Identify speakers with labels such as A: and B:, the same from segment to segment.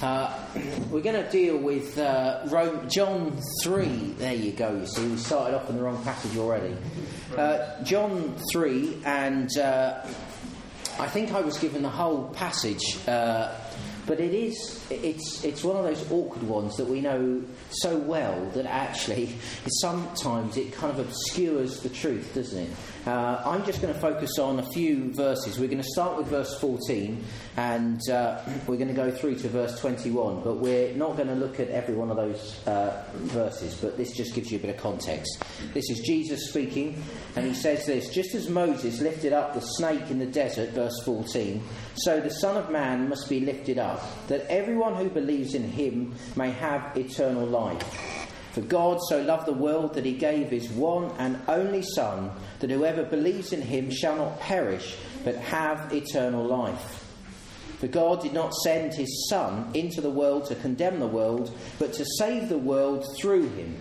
A: Uh, we're going to deal with uh, Rome, John 3. There you go, you see. We started off in the wrong passage already. Uh, John 3, and uh, I think I was given the whole passage, uh, but it is, it's, it's one of those awkward ones that we know so well that actually sometimes it kind of obscures the truth, doesn't it? Uh, I'm just going to focus on a few verses. We're going to start with verse 14 and uh, we're going to go through to verse 21, but we're not going to look at every one of those uh, verses, but this just gives you a bit of context. This is Jesus speaking, and he says this Just as Moses lifted up the snake in the desert, verse 14, so the Son of Man must be lifted up, that everyone who believes in him may have eternal life. For God so loved the world that he gave his one and only Son, that whoever believes in him shall not perish, but have eternal life. For God did not send his Son into the world to condemn the world, but to save the world through him.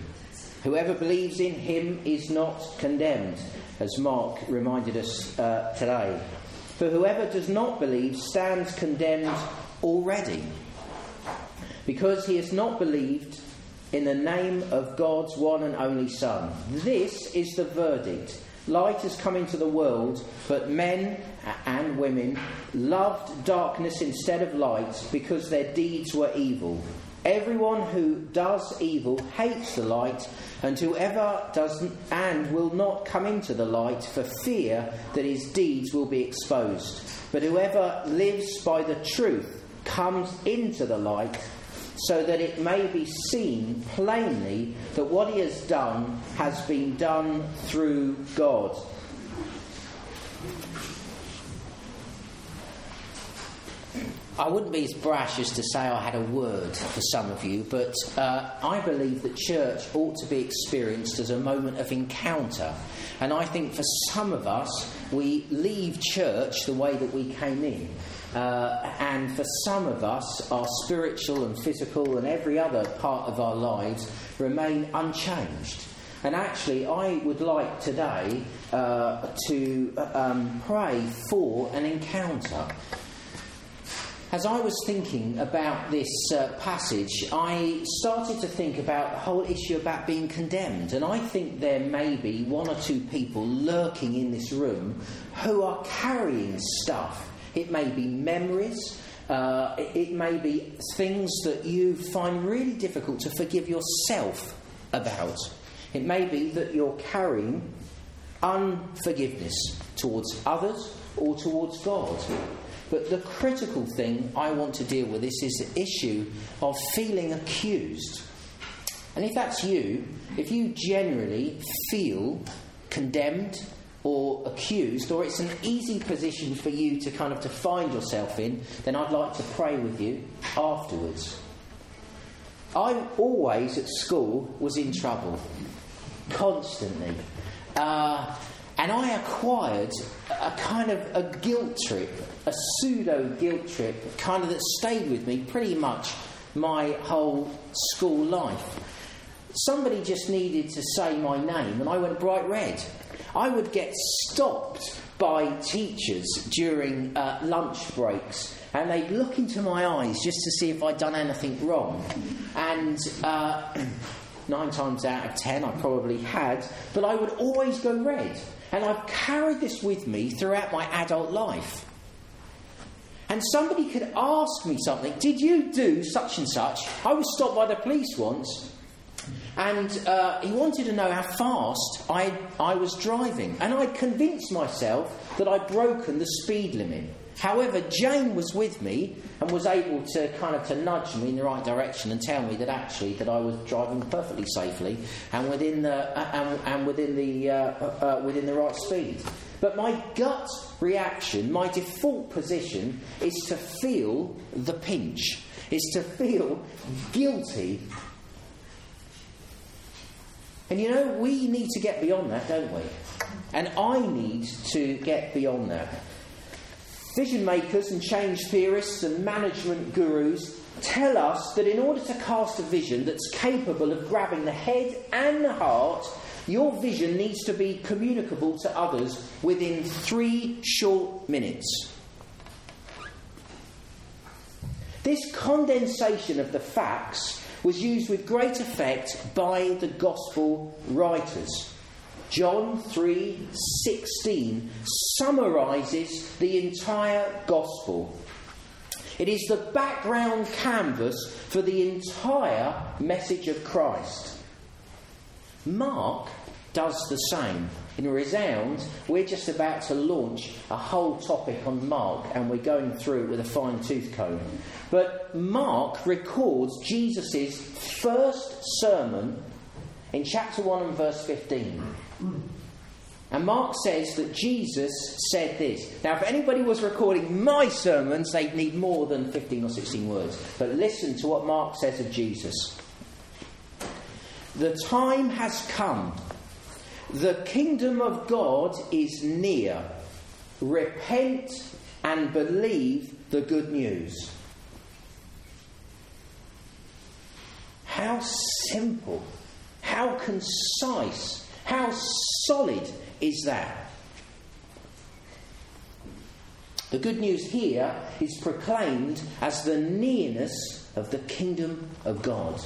A: Whoever believes in him is not condemned, as Mark reminded us uh, today. For whoever does not believe stands condemned already, because he has not believed in the name of God's one and only Son. This is the verdict. Light has come into the world, but men and women loved darkness instead of light because their deeds were evil. Everyone who does evil hates the light, and whoever doesn't and will not come into the light for fear that his deeds will be exposed. But whoever lives by the truth comes into the light so that it may be seen plainly that what he has done has been done through God. I wouldn't be as brash as to say I had a word for some of you, but uh, I believe that church ought to be experienced as a moment of encounter. And I think for some of us, we leave church the way that we came in. Uh, and for some of us, our spiritual and physical and every other part of our lives remain unchanged. And actually, I would like today uh, to um, pray for an encounter. As I was thinking about this uh, passage, I started to think about the whole issue about being condemned. And I think there may be one or two people lurking in this room who are carrying stuff it may be memories. Uh, it, may be things that you find really difficult to forgive yourself about. It may be that you're carrying unforgiveness towards others or towards God. But the critical thing I want to deal with this is the issue of feeling accused. And if that's you, if you generally feel condemned, or accused, or it's an easy position for you to kind of to find yourself in, then I'd like to pray with you afterwards. I always at school was in trouble, constantly. Uh, and I acquired a kind of a guilt trip, a pseudo guilt trip, kind of that stayed with me pretty much my whole school life. Somebody just needed to say my name, and I went bright red. I would get stopped by teachers during uh, lunch breaks and they'd look into my eyes just to see if I'd done anything wrong. And uh, nine times out of ten, I probably had, but I would always go red. And I've carried this with me throughout my adult life. And somebody could ask me something, Did you do such and such? I was stopped by the police once and uh, he wanted to know how fast I, I was driving. And I convinced myself that I'd broken the speed limit. However, Jane was with me and was able to kind of to nudge me in the right direction and tell me that actually that I was driving perfectly safely and within the uh, and, and, within the uh, uh, uh, within the right speed. But my gut reaction, my default position, is to feel the pinch, is to feel guilty and you know, we need to get beyond that, don't we? And I need to get beyond that. Vision makers and change theorists and management gurus tell us that in order to cast a vision that's capable of grabbing the head and the heart, your vision needs to be communicable to others within three short minutes. This condensation of the facts was used with great effect by the gospel writers. John 3:16 summarizes the entire gospel. It is the background canvas for the entire message of Christ. Mark does the same. In Resound, we're just about to launch a whole topic on Mark, and we're going through it with a fine tooth comb. But Mark records Jesus' first sermon in chapter 1 and verse 15. And Mark says that Jesus said this. Now, if anybody was recording my sermons, they'd need more than 15 or 16 words. But listen to what Mark says of Jesus. The time has come the kingdom of God is near. Repent and believe the good news. How simple, how concise, how solid is that? The good news here is proclaimed as the nearness of the kingdom of God.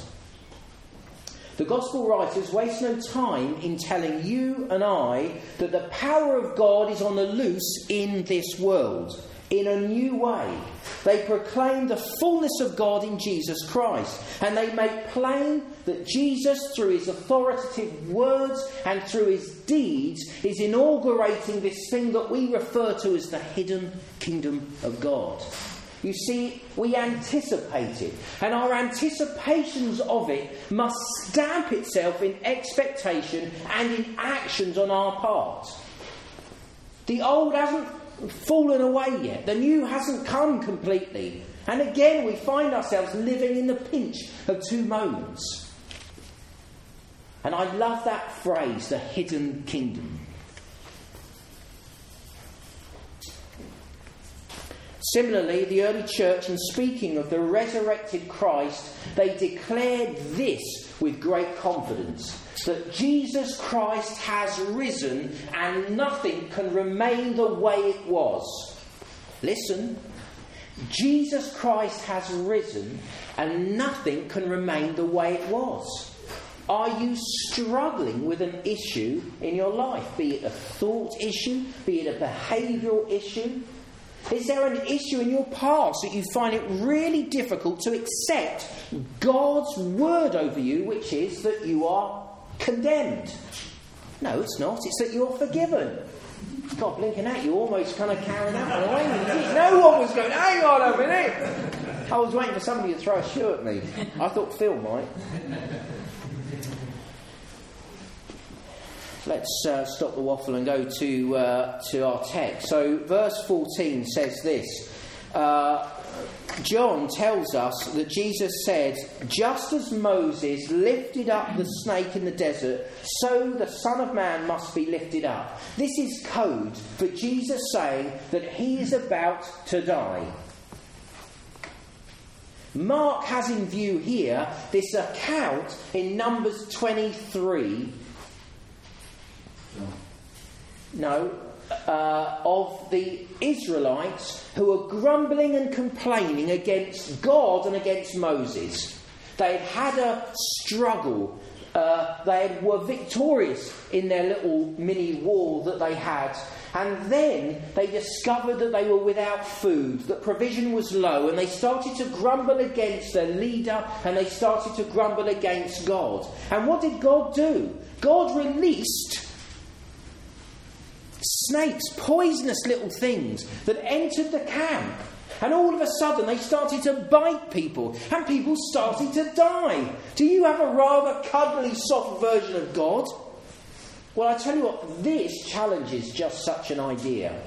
A: The Gospel writers waste no time in telling you and I that the power of God is on the loose in this world, in a new way. They proclaim the fullness of God in Jesus Christ, and they make plain that Jesus, through his authoritative words and through his deeds, is inaugurating this thing that we refer to as the hidden kingdom of God. You see, we anticipate it, and our anticipations of it must stamp itself in expectation and in actions on our part. The old hasn't fallen away yet, the new hasn't come completely. And again, we find ourselves living in the pinch of two moments. And I love that phrase, the hidden kingdom. Similarly, the early church, in speaking of the resurrected Christ, they declared this with great confidence that Jesus Christ has risen and nothing can remain the way it was. Listen, Jesus Christ has risen and nothing can remain the way it was. Are you struggling with an issue in your life? Be it a thought issue, be it a behavioural issue, is there an issue in your past that you find it really difficult to accept God's word over you, which is that you are condemned? No, it's not. It's that you're forgiven. God, blinking at you, almost kind of carrying out away. No one was going, hang on a minute. I was waiting for somebody to throw a shoe at me. I thought Phil might. Let's uh, stop the waffle and go to, uh, to our text. So, verse 14 says this uh, John tells us that Jesus said, Just as Moses lifted up the snake in the desert, so the Son of Man must be lifted up. This is code for Jesus saying that he is about to die. Mark has in view here this account in Numbers 23 no, uh, of the Israelites who were grumbling and complaining against God and against Moses. They had a struggle. Uh, they were victorious in their little mini war that they had. And then they discovered that they were without food, that provision was low, and they started to grumble against their leader and they started to grumble against God. And what did God do? God released snakes, poisonous little things that entered the camp. And all of a sudden, they started to bite people, and people started to die. Do you have a rather cuddly, soft version of God? Well, I tell you what, this challenges just such an idea.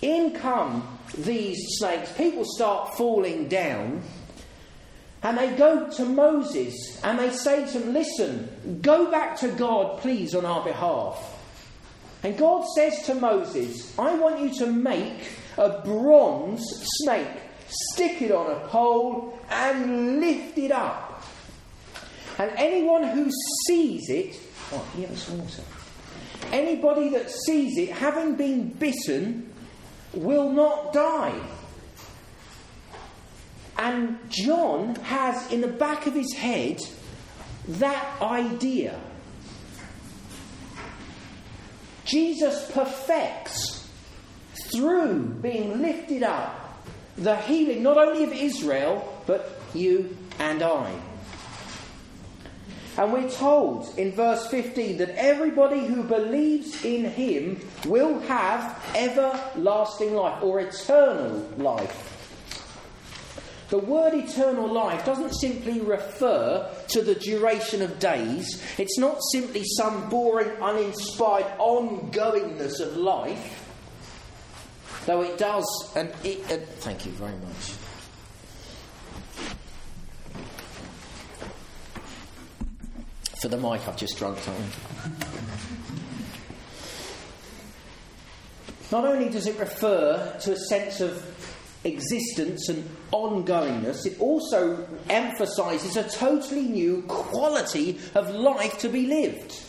A: In come these snakes, people start falling down, and they go to Moses and they say to him, Listen, go back to God, please, on our behalf. And God says to Moses, I want you to make a bronze snake, stick it on a pole, and lift it up. And anyone who sees it, oh, here is water. Anybody that sees it, having been bitten, will not die. And John has in the back of his head that idea. Jesus perfects through being lifted up the healing not only of Israel, but you and I. And we're told in verse 15 that everybody who believes in him will have everlasting life or eternal life. The word eternal life doesn't simply refer to the duration of days. It's not simply some boring, uninspired ongoingness of life. Though it does, and it, uh, thank you very much. For the mic, I've just drunk something. Not only does it refer to a sense of existence and ongoingness, it also emphasizes a totally new quality of life to be lived.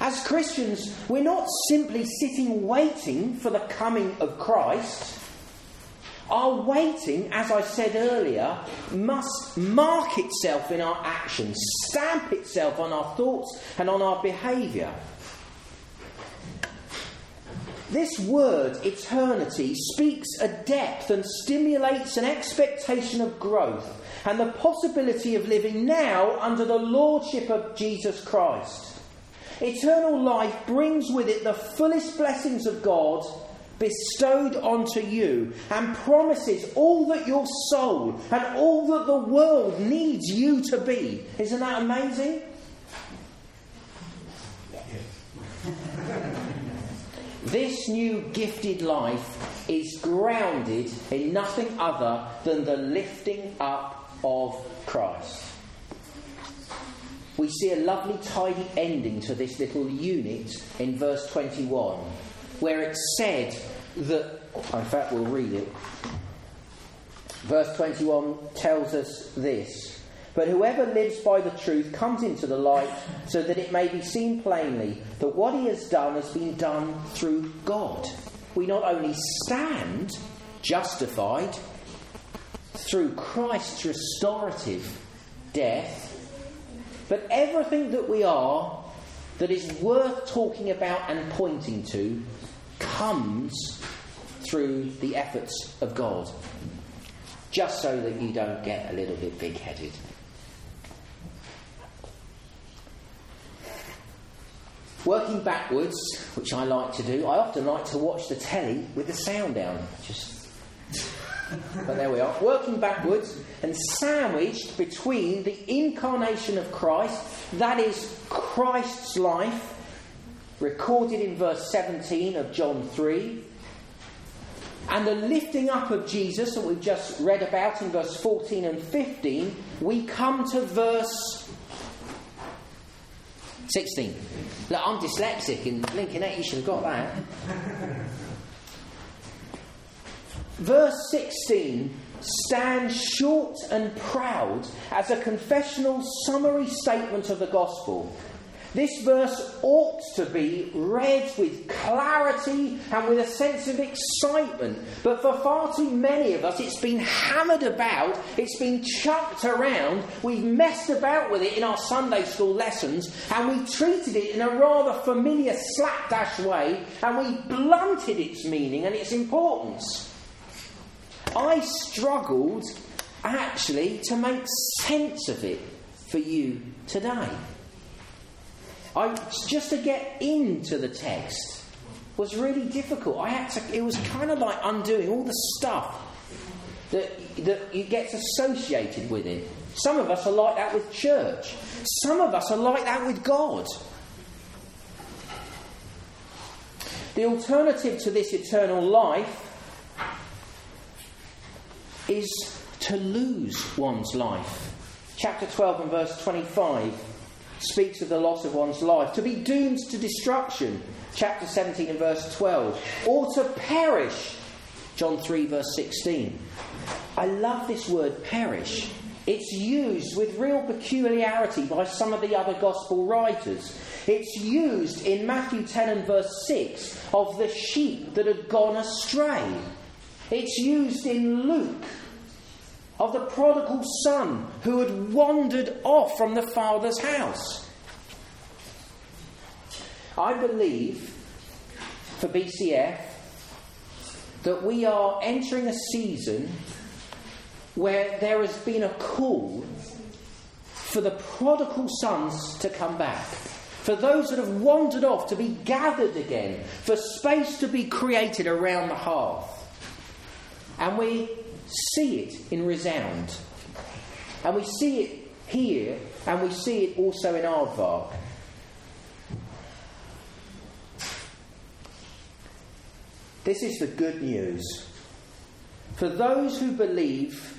A: As Christians, we're not simply sitting waiting for the coming of Christ. Our waiting, as I said earlier, must mark itself in our actions, stamp itself on our thoughts and on our behaviour. This word, eternity, speaks a depth and stimulates an expectation of growth and the possibility of living now under the lordship of Jesus Christ. Eternal life brings with it the fullest blessings of God bestowed onto you and promises all that your soul and all that the world needs you to be. Isn't that amazing? This new gifted life is grounded in nothing other than the lifting up of Christ. We see a lovely, tidy ending to this little unit in verse 21, where it's said that, in fact, we'll read it. Verse 21 tells us this but whoever lives by the truth comes into the light so that it may be seen plainly that what he has done has been done through God. We not only stand justified through Christ's restorative death, but everything that we are that is worth talking about and pointing to comes through the efforts of God. Just so that you don't get a little bit big headed. Working backwards, which I like to do, I often like to watch the telly with the sound down. Just but there we are. Working backwards and sandwiched between the incarnation of Christ, that is Christ's life, recorded in verse 17 of John 3, and the lifting up of Jesus that we've just read about in verse 14 and 15, we come to verse 16. Look, I'm dyslexic, and Lincoln you should have got that. Verse 16 stands short and proud as a confessional summary statement of the gospel. This verse ought to be read with clarity and with a sense of excitement. But for far too many of us, it's been hammered about, it's been chucked around, we've messed about with it in our Sunday school lessons, and we treated it in a rather familiar slapdash way, and we blunted its meaning and its importance. I struggled actually to make sense of it for you today. I, just to get into the text was really difficult. I had to, it was kind of like undoing all the stuff that, that gets associated with it. Some of us are like that with church, some of us are like that with God. The alternative to this eternal life is to lose one's life. Chapter 12 and verse 25 speaks of the loss of one's life, to be doomed to destruction, chapter 17 and verse 12, or to perish, John 3 verse 16. I love this word perish. It's used with real peculiarity by some of the other gospel writers. It's used in Matthew 10 and verse 6 of the sheep that had gone astray. It's used in Luke of the prodigal son who had wandered off from the father's house. I believe for BCF that we are entering a season where there has been a call for the prodigal sons to come back, for those that have wandered off to be gathered again, for space to be created around the hearth. And we see it in resound. And we see it here, and we see it also in Aardvark. This is the good news. For those who believe,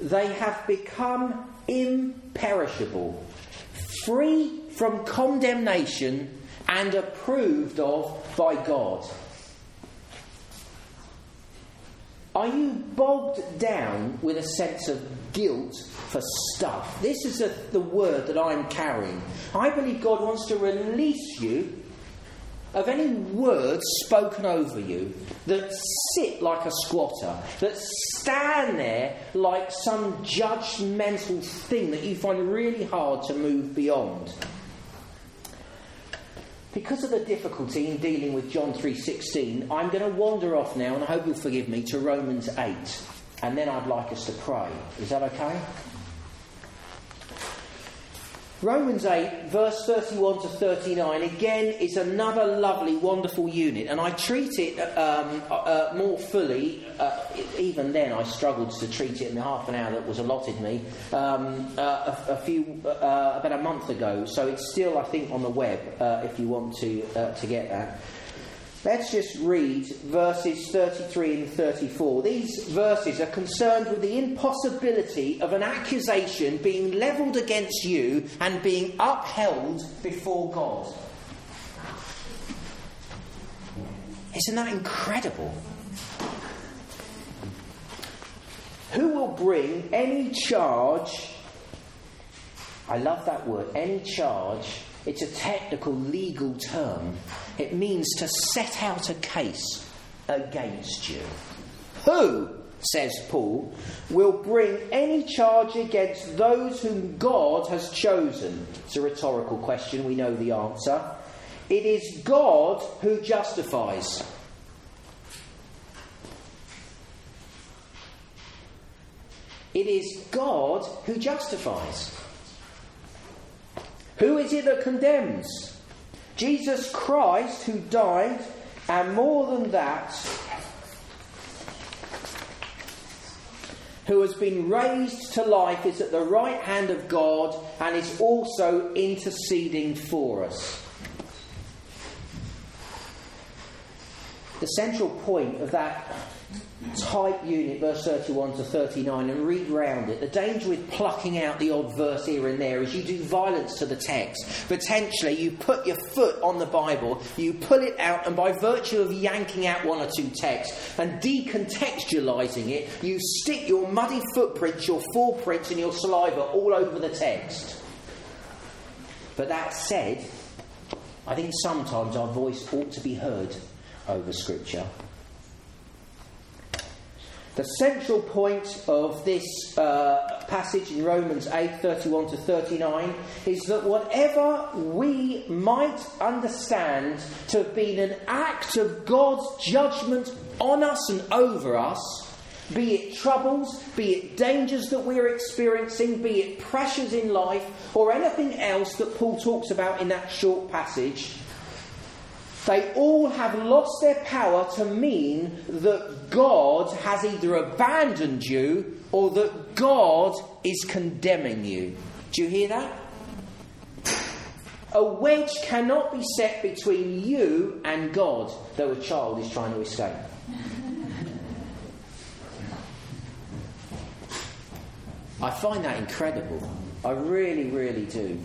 A: they have become imperishable, free from condemnation, and approved of by God. Are you bogged down with a sense of guilt for stuff? This is a, the word that I'm carrying. I believe God wants to release you of any words spoken over you that sit like a squatter, that stand there like some judgmental thing that you find really hard to move beyond. Because of the difficulty in dealing with John 3:16, I'm going to wander off now and I hope you'll forgive me to Romans 8 and then I'd like us to pray. Is that okay? Romans 8, verse 31 to 39, again is another lovely, wonderful unit, and I treat it um, uh, uh, more fully. Uh, even then, I struggled to treat it in the half an hour that was allotted me um, uh, a, a, few uh, about a month ago. So it's still, I think, on the web uh, if you want to to get that. Let's just read verses 33 and 34. These verses are concerned with the impossibility of an accusation being levelled against you and being upheld before God. Isn't that incredible? Who will bring any charge? I love that word, any charge it's a technical legal term. It means to set out a case against you. Who, says Paul, will bring any charge against those whom God has chosen? It's a rhetorical question, we know the answer. It is God who justifies. It is God who justifies. Who is it that condemns? Jesus Christ, who died, and more than that, who has been raised to life, is at the right hand of God and is also interceding for us. The central point of that tight unit, verse 31 to 39, and read round it. The danger with plucking out the odd verse here and there is you do violence to the text. Potentially, you put your foot on the Bible, you pull it out, and by virtue of yanking out one or two texts and decontextualizing it, you stick your muddy footprints, your footprints, and your saliva all over the text. But that said, I think sometimes our voice ought to be heard over Scripture. The central point of this uh, passage in Romans 8 31 to 39 is that whatever we might understand to have been an act of God's judgment on us and over us, be it troubles, be it dangers that we're experiencing, be it pressures in life, or anything else that Paul talks about in that short passage, they all have lost their power to mean that God has either abandoned you or that God is condemning you. Do you hear that? A wedge cannot be set between you and God, though a child is trying to escape. I find that incredible. I really, really do.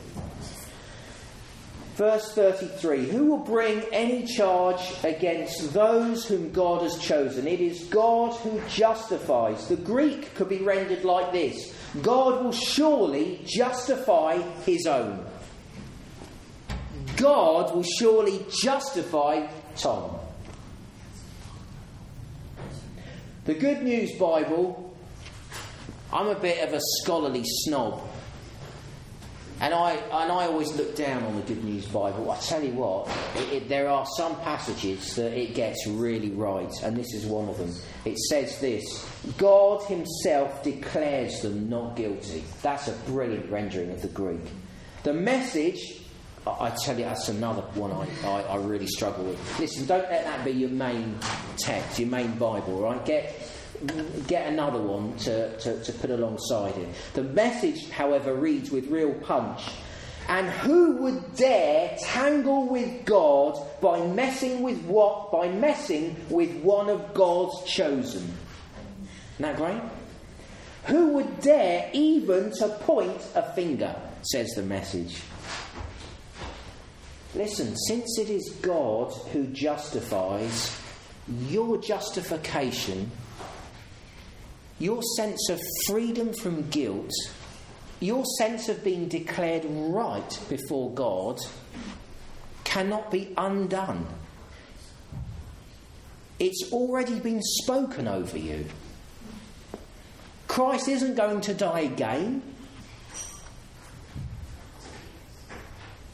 A: Verse 33 Who will bring any charge against those whom God has chosen? It is God who justifies. The Greek could be rendered like this God will surely justify his own. God will surely justify Tom. The Good News Bible I'm a bit of a scholarly snob. And I, and I always look down on the Good News Bible. I tell you what, it, it, there are some passages that it gets really right, and this is one of them. It says this God Himself declares them not guilty. That's a brilliant rendering of the Greek. The message, I, tell you, that's another one I, I, I really struggle with. Listen, don't let that be your main text, your main Bible, right? Get get another one to, to, to put alongside it. The message, however, reads with real punch. And who would dare tangle with God by messing with what? By messing with one of God's chosen. Isn't that great? Who would dare even to point a finger? Says the message. Listen, since it is God who justifies, your justification your sense of freedom from guilt, your sense of being declared right before God, cannot be undone. It's already been spoken over you. Christ isn't going to die again.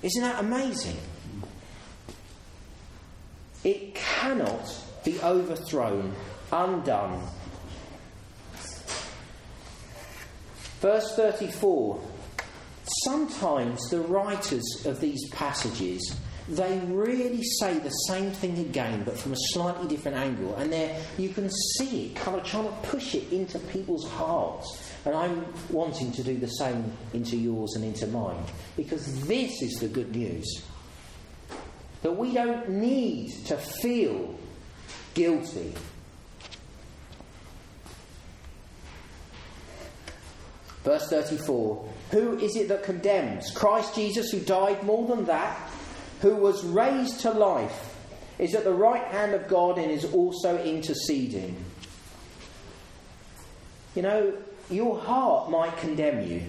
A: Isn't that amazing? It cannot be overthrown, undone, Verse 34 Sometimes the writers of these passages they really say the same thing again, but from a slightly different angle. And there you can see it kind of trying to push it into people's hearts. And I'm wanting to do the same into yours and into mine. Because this is the good news. That we don't need to feel guilty Verse 34 Who is it that condemns? Christ Jesus, who died more than that, who was raised to life, is at the right hand of God and is also interceding. You know, your heart might condemn you.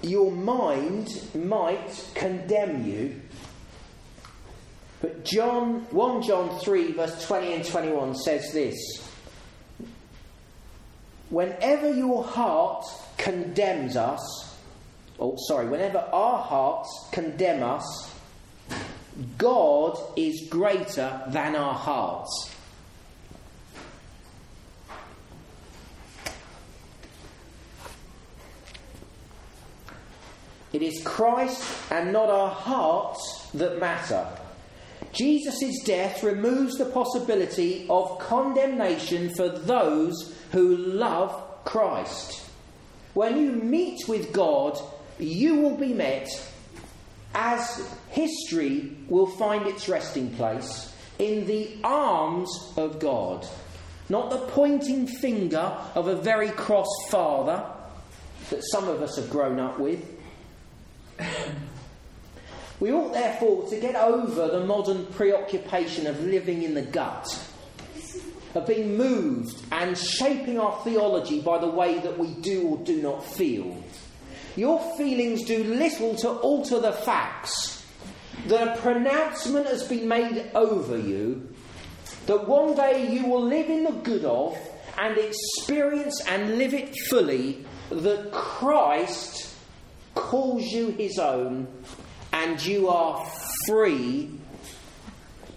A: Your mind might condemn you. But John 1 John 3 verse 20 and 21 says this whenever your heart condemns us, or sorry, whenever our hearts condemn us, God is greater than our hearts. It is Christ and not our hearts that matter. Jesus' death removes the possibility of condemnation for those who love Christ. When you meet with God, you will be met as history will find its resting place in the arms of God. Not the pointing finger of a very cross father that some of us have grown up with. We ought, therefore, to get over the modern preoccupation of living in the gut of being moved and shaping our theology by the way that we do or do not feel. Your feelings do little to alter the facts that a pronouncement has been made over you that one day you will live in the good of and experience and live it fully that Christ calls you his own and you are free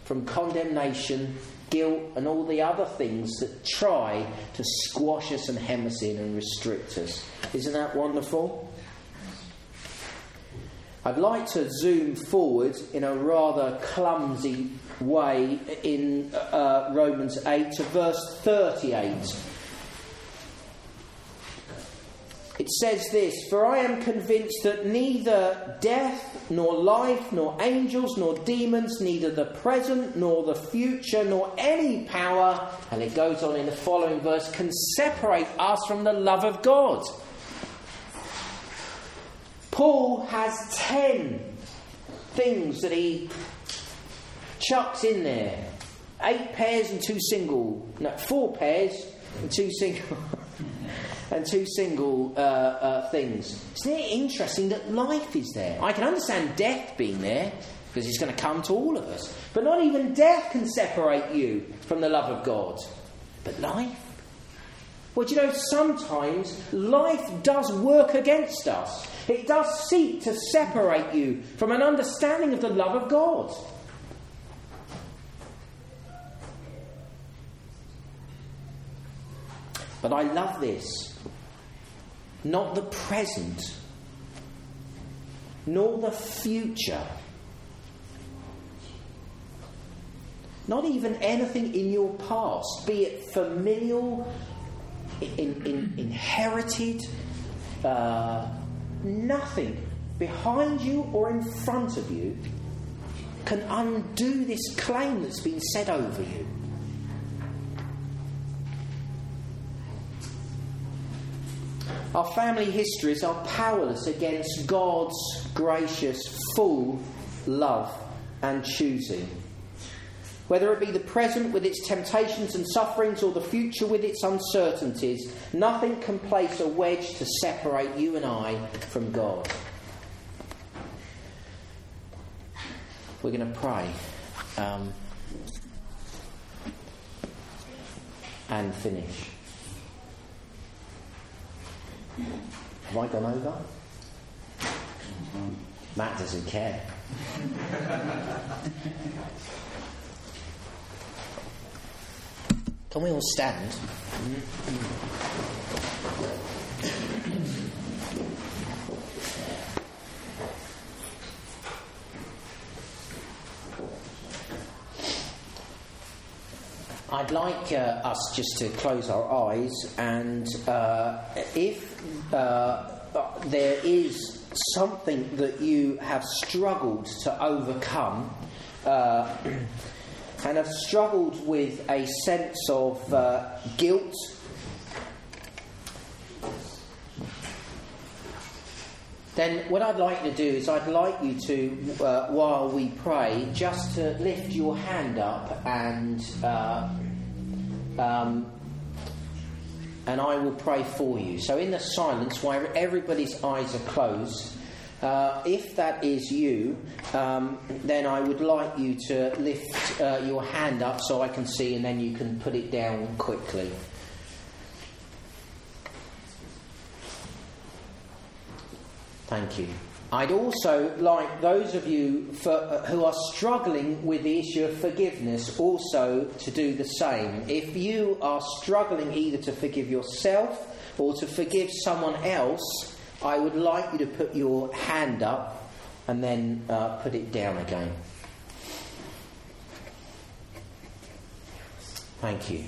A: from condemnation guilt, and all the other things that try to squash us and hem us in and restrict us. Isn't that wonderful? I'd like to zoom forward in a rather clumsy way in uh, Romans 8 to verse 38. It says this For I am convinced that neither death, nor life, nor angels, nor demons, neither the present, nor the future, nor any power, and it goes on in the following verse, can separate us from the love of God. Paul has ten things that he chucks in there eight pairs and two single, no, four pairs and two single. and two single uh, uh, things. Isn't it interesting that life is there? I can understand death being there because it's going to come to all of us. But not even death can separate you from the love of God. But life? Well, you know, sometimes life does work against us. It does seek to separate you from an understanding of the love of God. But I love this. Not the present, nor the future. Not even anything in your past, be it familial, in, in, inherited, uh, nothing behind you or in front of you can undo this claim that's been said over you. Our family histories are powerless against God's gracious, full love and choosing. Whether it be the present with its temptations and sufferings or the future with its uncertainties, nothing can place a wedge to separate you and I from God. We're going to pray um, and finish. Have I gone over? Matt doesn't care. Can we all stand? I'd like uh, us just to close our eyes, and uh, if uh, there is something that you have struggled to overcome, uh, and have struggled with a sense of uh, guilt, then what I'd like to do is I'd like you to, uh, while we pray, just to lift your hand up and uh, um, and I will pray for you. So in the silence, while everybody's eyes are closed, uh, if that is you, um, then I would like you to lift uh, your hand up so I can see, and then you can put it down quickly. Thank you. I'd also like those of you for, uh, who are struggling with the issue of forgiveness also to do the same. If you are struggling either to forgive yourself or to forgive someone else, I would like you to put your hand up and then uh, put it down again. Thank you.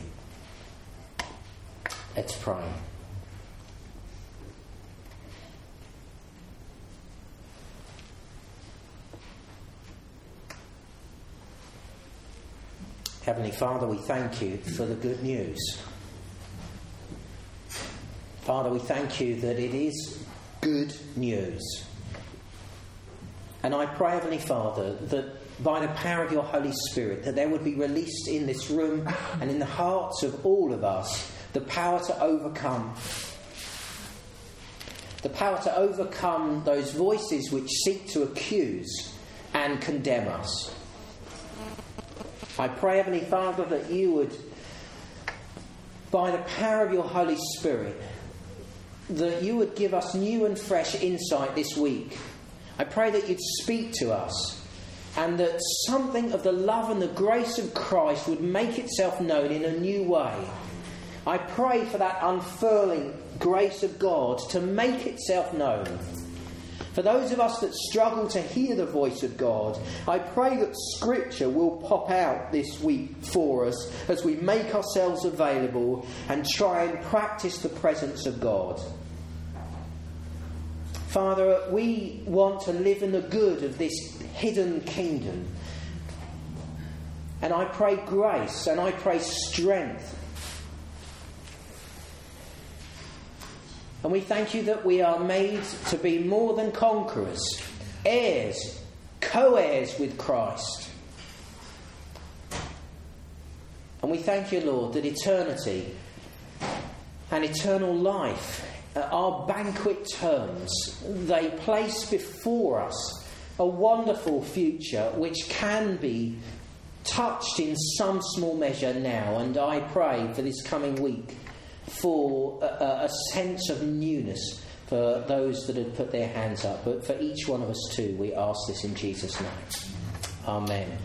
A: Let's pray. Heavenly Father, we thank you for the good news. Father, we thank you that it is good news. And I pray, Heavenly Father, that by the power of your Holy Spirit, that there would be released in this room and in the hearts of all of us the power to overcome. The power to overcome those voices which seek to accuse and condemn us. I pray, Heavenly Father, that you would, by the power of your Holy Spirit, that you would give us new and fresh insight this week. I pray that you'd speak to us and that something of the love and the grace of Christ would make itself known in a new way. I pray for that unfurling grace of God to make itself known. For those of us that struggle to hear the voice of God, I pray that Scripture will pop out this week for us as we make ourselves available and try and practice the presence of God. Father, we want to live in the good of this hidden kingdom. And I pray grace and I pray strength And we thank you that we are made to be more than conquerors, heirs, co heirs with Christ. And we thank you, Lord, that eternity and eternal life are banquet terms. They place before us a wonderful future which can be touched in some small measure now, and I pray for this coming week for a, a sense of newness for those that had put their hands up. But for each one of us too, we ask this in Jesus' name. Amen.